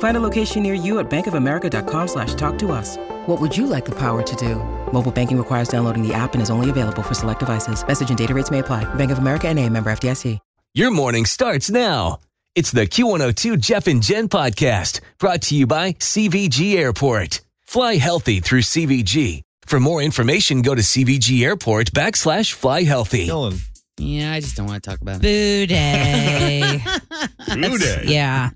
Find a location near you at bankofamerica.com slash talk to us. What would you like the power to do? Mobile banking requires downloading the app and is only available for select devices. Message and data rates may apply. Bank of America and a member FDIC. Your morning starts now. It's the Q102 Jeff and Jen podcast brought to you by CVG Airport. Fly healthy through CVG. For more information, go to CVG Airport backslash fly healthy. Dylan. Yeah, I just don't want to talk about it. Boo day. Boo day. yeah.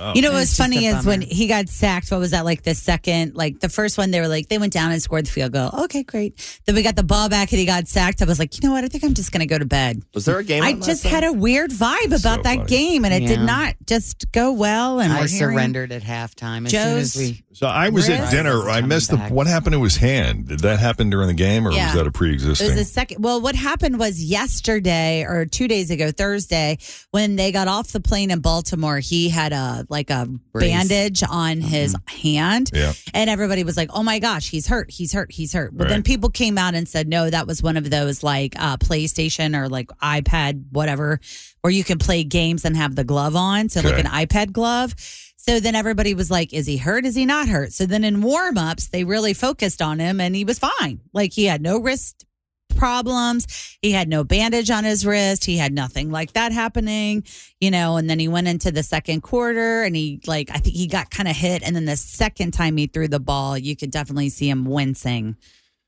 Oh. You know what was funny is when he got sacked, what was that like the second, like the first one, they were like, they went down and scored the field goal. Okay, great. Then we got the ball back and he got sacked. I was like, you know what? I think I'm just going to go to bed. Was there a game? I just had a weird vibe about So that funny. game and it did not just go well. And I we're surrendered at halftime as soon Joe's- as we. So I was at dinner. I Coming missed the. What happened to his hand? Did that happen during the game, or Yeah. was that a It was pre-existing? the second. Well, what happened was yesterday or two days ago, Thursday, when they got off the plane in Baltimore, he had a like a Brace. bandage on his hand, Yeah. and everybody was like, "Oh my gosh, he's hurt! He's hurt! He's hurt!" But then people came out and said, "No, that was one of those like uh, PlayStation or like iPad, whatever, where you can play games and have the glove on, so like Okay. an iPad glove." So then everybody was like, is he hurt? Is he not hurt? So then in warm ups, they really focused on him and he was fine. Like he had no wrist problems. He had no bandage on his wrist. He had nothing like that happening, you know. And then he went into the second quarter and he, like, I think he got kind of hit. And then the second time he threw the ball, you could definitely see him wincing.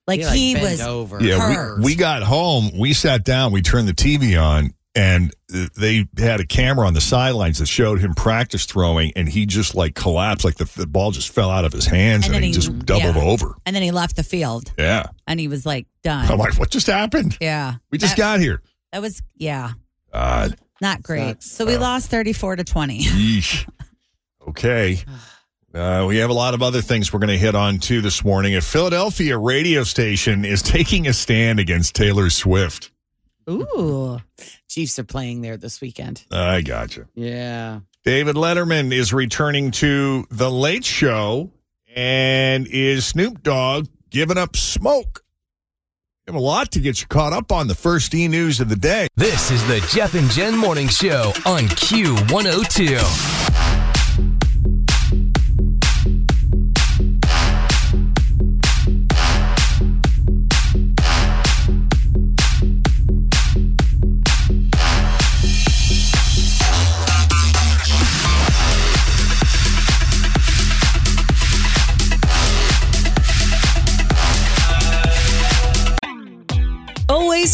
Like like, he was over. yeah, we, we got home. We sat down. We turned the TV on, and they had a camera on the sidelines that showed him practice throwing, and he just like collapsed, like the, the ball just fell out of his hands, And and, he, he- just doubled yeah. over. And then he left the field Yeah, and he was like done. I'm like, what just happened? yeah. We just that, got here. that was, yeah, God, not great. Sucks. So we lost 34 to 20. yeesh. Okay. Uh, we have a lot of other things we're going to hit on too this morning. A Philadelphia radio station is taking a stand against Taylor Swift. Ooh. Chiefs are playing there this weekend. I gotcha. Yeah. David Letterman is returning to The Late Show, and is Snoop Dogg giving up smoke? Have a lot to get you caught up on the first e news of the day. This is the Jeff and Jen morning show on Q102.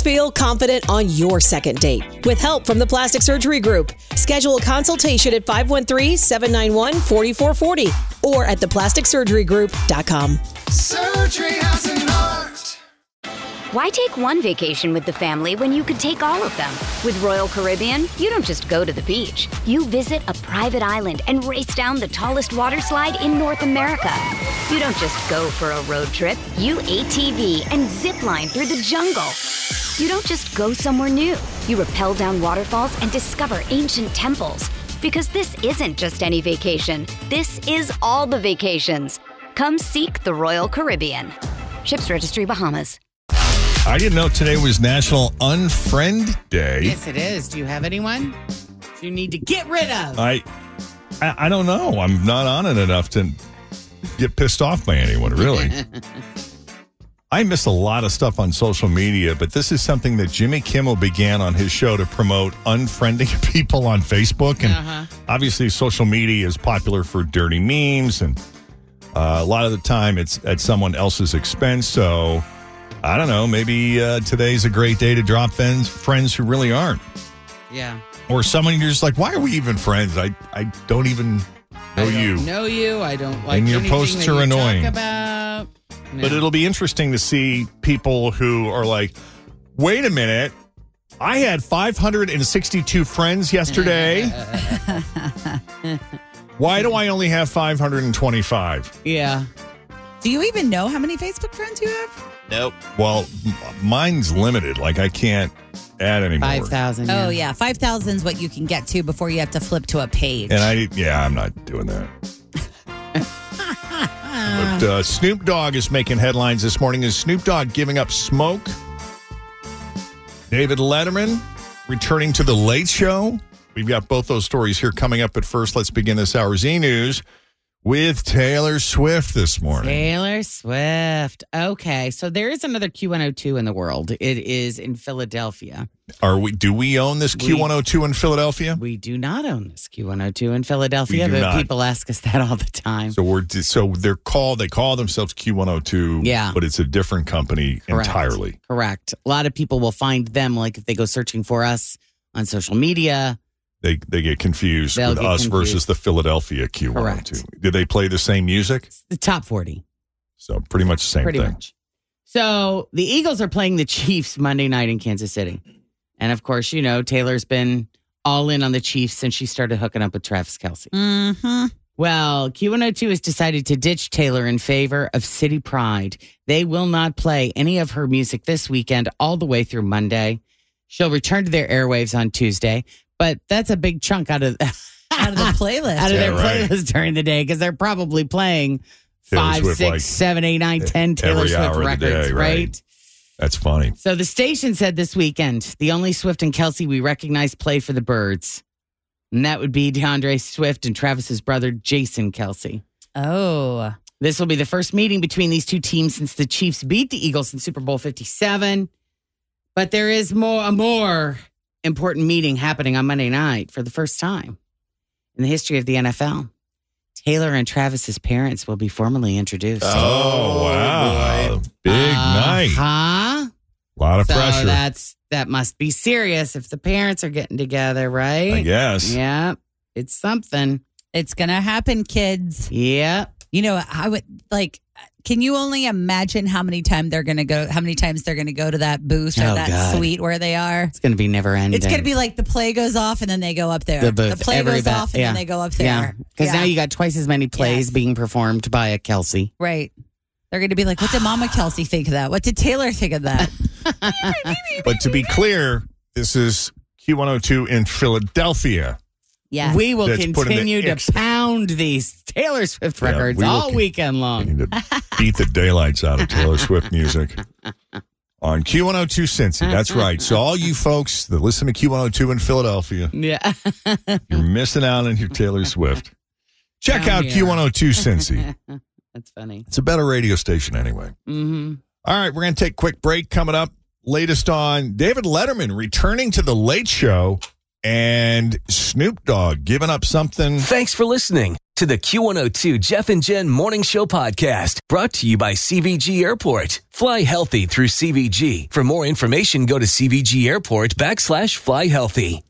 Feel confident on your second date. With help from the Plastic Surgery Group, schedule a consultation at 513-791-4440 or at theplasticsurgerygroup.com. Surgery has an art. Why take one vacation with the family when you could take all of them? With Royal Caribbean, you don't just go to the beach. You visit a private island and race down the tallest water slide in North America. You don't just go for a road trip. You ATV and zip line through the jungle. You don't just go somewhere new. You rappel down waterfalls and discover ancient temples. Because this isn't just any vacation. This is all the vacations. Come seek the Royal Caribbean. Ships Registry Bahamas. I didn't know today was National Unfriend Day. Yes, it is. Do you have anyone you need to get rid of? I, I I don't know. I'm not on it enough to get pissed off by anyone, really. I miss a lot of stuff on social media, but this is something that Jimmy Kimmel began on his show to promote unfriending people on Facebook. And Uh-huh. obviously, social media is popular for dirty memes, and uh, a lot of the time it's at someone else's expense. So I don't know. Maybe uh, today's a great day to drop friends, friends who really aren't. Yeah. or someone you're just like, why are we even friends? I I don't even know I don't you. Know you. I don't like And your posts are you annoying. Talk about. But it'll be interesting to see people who are like, wait a minute. I had 562 friends yesterday. Why do I only have 525? Yeah. Do you even know how many Facebook friends you have? Nope. Well, m- mine's limited. Like I can't add anymore. Five thousand. Oh yeah, five thousand is what you can get to before you have to flip to a page. And I, yeah, I'm not doing that. But uh, Snoop Dogg is making headlines this morning. Is Snoop Dogg giving up smoke? David Letterman returning to the Late Show. We've got both those stories here coming up. But first, let's begin this hour's E News with Taylor Swift this morning. Taylor Swift. Okay, so there is another Q102 in the world. It is in Philadelphia. Are we? Do we own this We- Q102 in Philadelphia? We do not own this Q102 in Philadelphia, but not. people ask us that all the time. So we're so they're called. They call themselves Q102. Yeah. but it's a different company Correct. entirely. Correct. A lot of people will find them, like if they go searching for us on social media. They they get confused They'll with get us versus the Philadelphia Q102. Correct. Did they play the same music? The top 40. So pretty much the same pretty thing. much. So the Eagles are playing the Chiefs Monday night in Kansas City. And of course, you know, Taylor's been all in on the Chiefs since she started hooking up with Travis Kelce. Mm-hmm. Well, Q102 has decided to ditch Taylor in favor of City Pride. They will not play any of her music this weekend all the way through Monday. She'll return to their airwaves on Tuesday, but that's a big chunk out of Out of the playlist. out of Yeah, their right. playlist during the day because they're probably playing Taylor five, Swift, six, like, seven, eight, nine, ten Taylor every Swift hour of the records, day, right? right. That's funny. So the station said this weekend, the only Swift and Kelce we recognize play for the Birds. And that would be DeAndre Swift and Travis's brother, Jason Kelce. Oh. This will be the first meeting between these two teams since the Chiefs beat the Eagles in Super Bowl 57. But there is more more important meeting happening on Monday night for the first time in the history of the NFL. Taylor and Travis's parents will be formally introduced. Oh, wow. Big uh-huh. night. Huh? A lot of So pressure. that's that must be serious if the parents are getting together, right? I guess. Yeah. It's something. It's gonna happen, kids. Yeah. You know, I would like. Can you only imagine how many times they're gonna go? How many times they're gonna go to that booth or Oh, that God. suite where they are? It's going to be never ending. It's gonna be like the play goes off and then they go up there. The booth, play every goes ba- off and yeah. then they go up Yeah. there. Because Yeah. now you got twice as many plays Yes. being performed by a Kelce. right. They're gonna be like, "What did Mama Kelce think of that? What did Taylor think of that?" But to be clear, this is Q102 in Philadelphia. Yeah. We will That's putting the continue to X- pound these Taylor Swift Yeah, records we all weekend We long. need to beat the daylights out of Taylor Swift music on Q102 Cincy. That's right. So all you folks that listen to Q102 in Philadelphia, Yeah. you're missing out on your Taylor Swift. Check out here. Q102 Cincy. That's funny. It's a better radio station anyway. hmm All right, we're going to take a quick break coming up. Latest on David Letterman returning to the late show and Snoop Dogg giving up something. Thanks for listening to the Q102 Jeff and Jen Morning Show podcast brought to you by CVG Airport. Fly healthy through CVG. For more information, go to CVG Airport backslash fly healthy.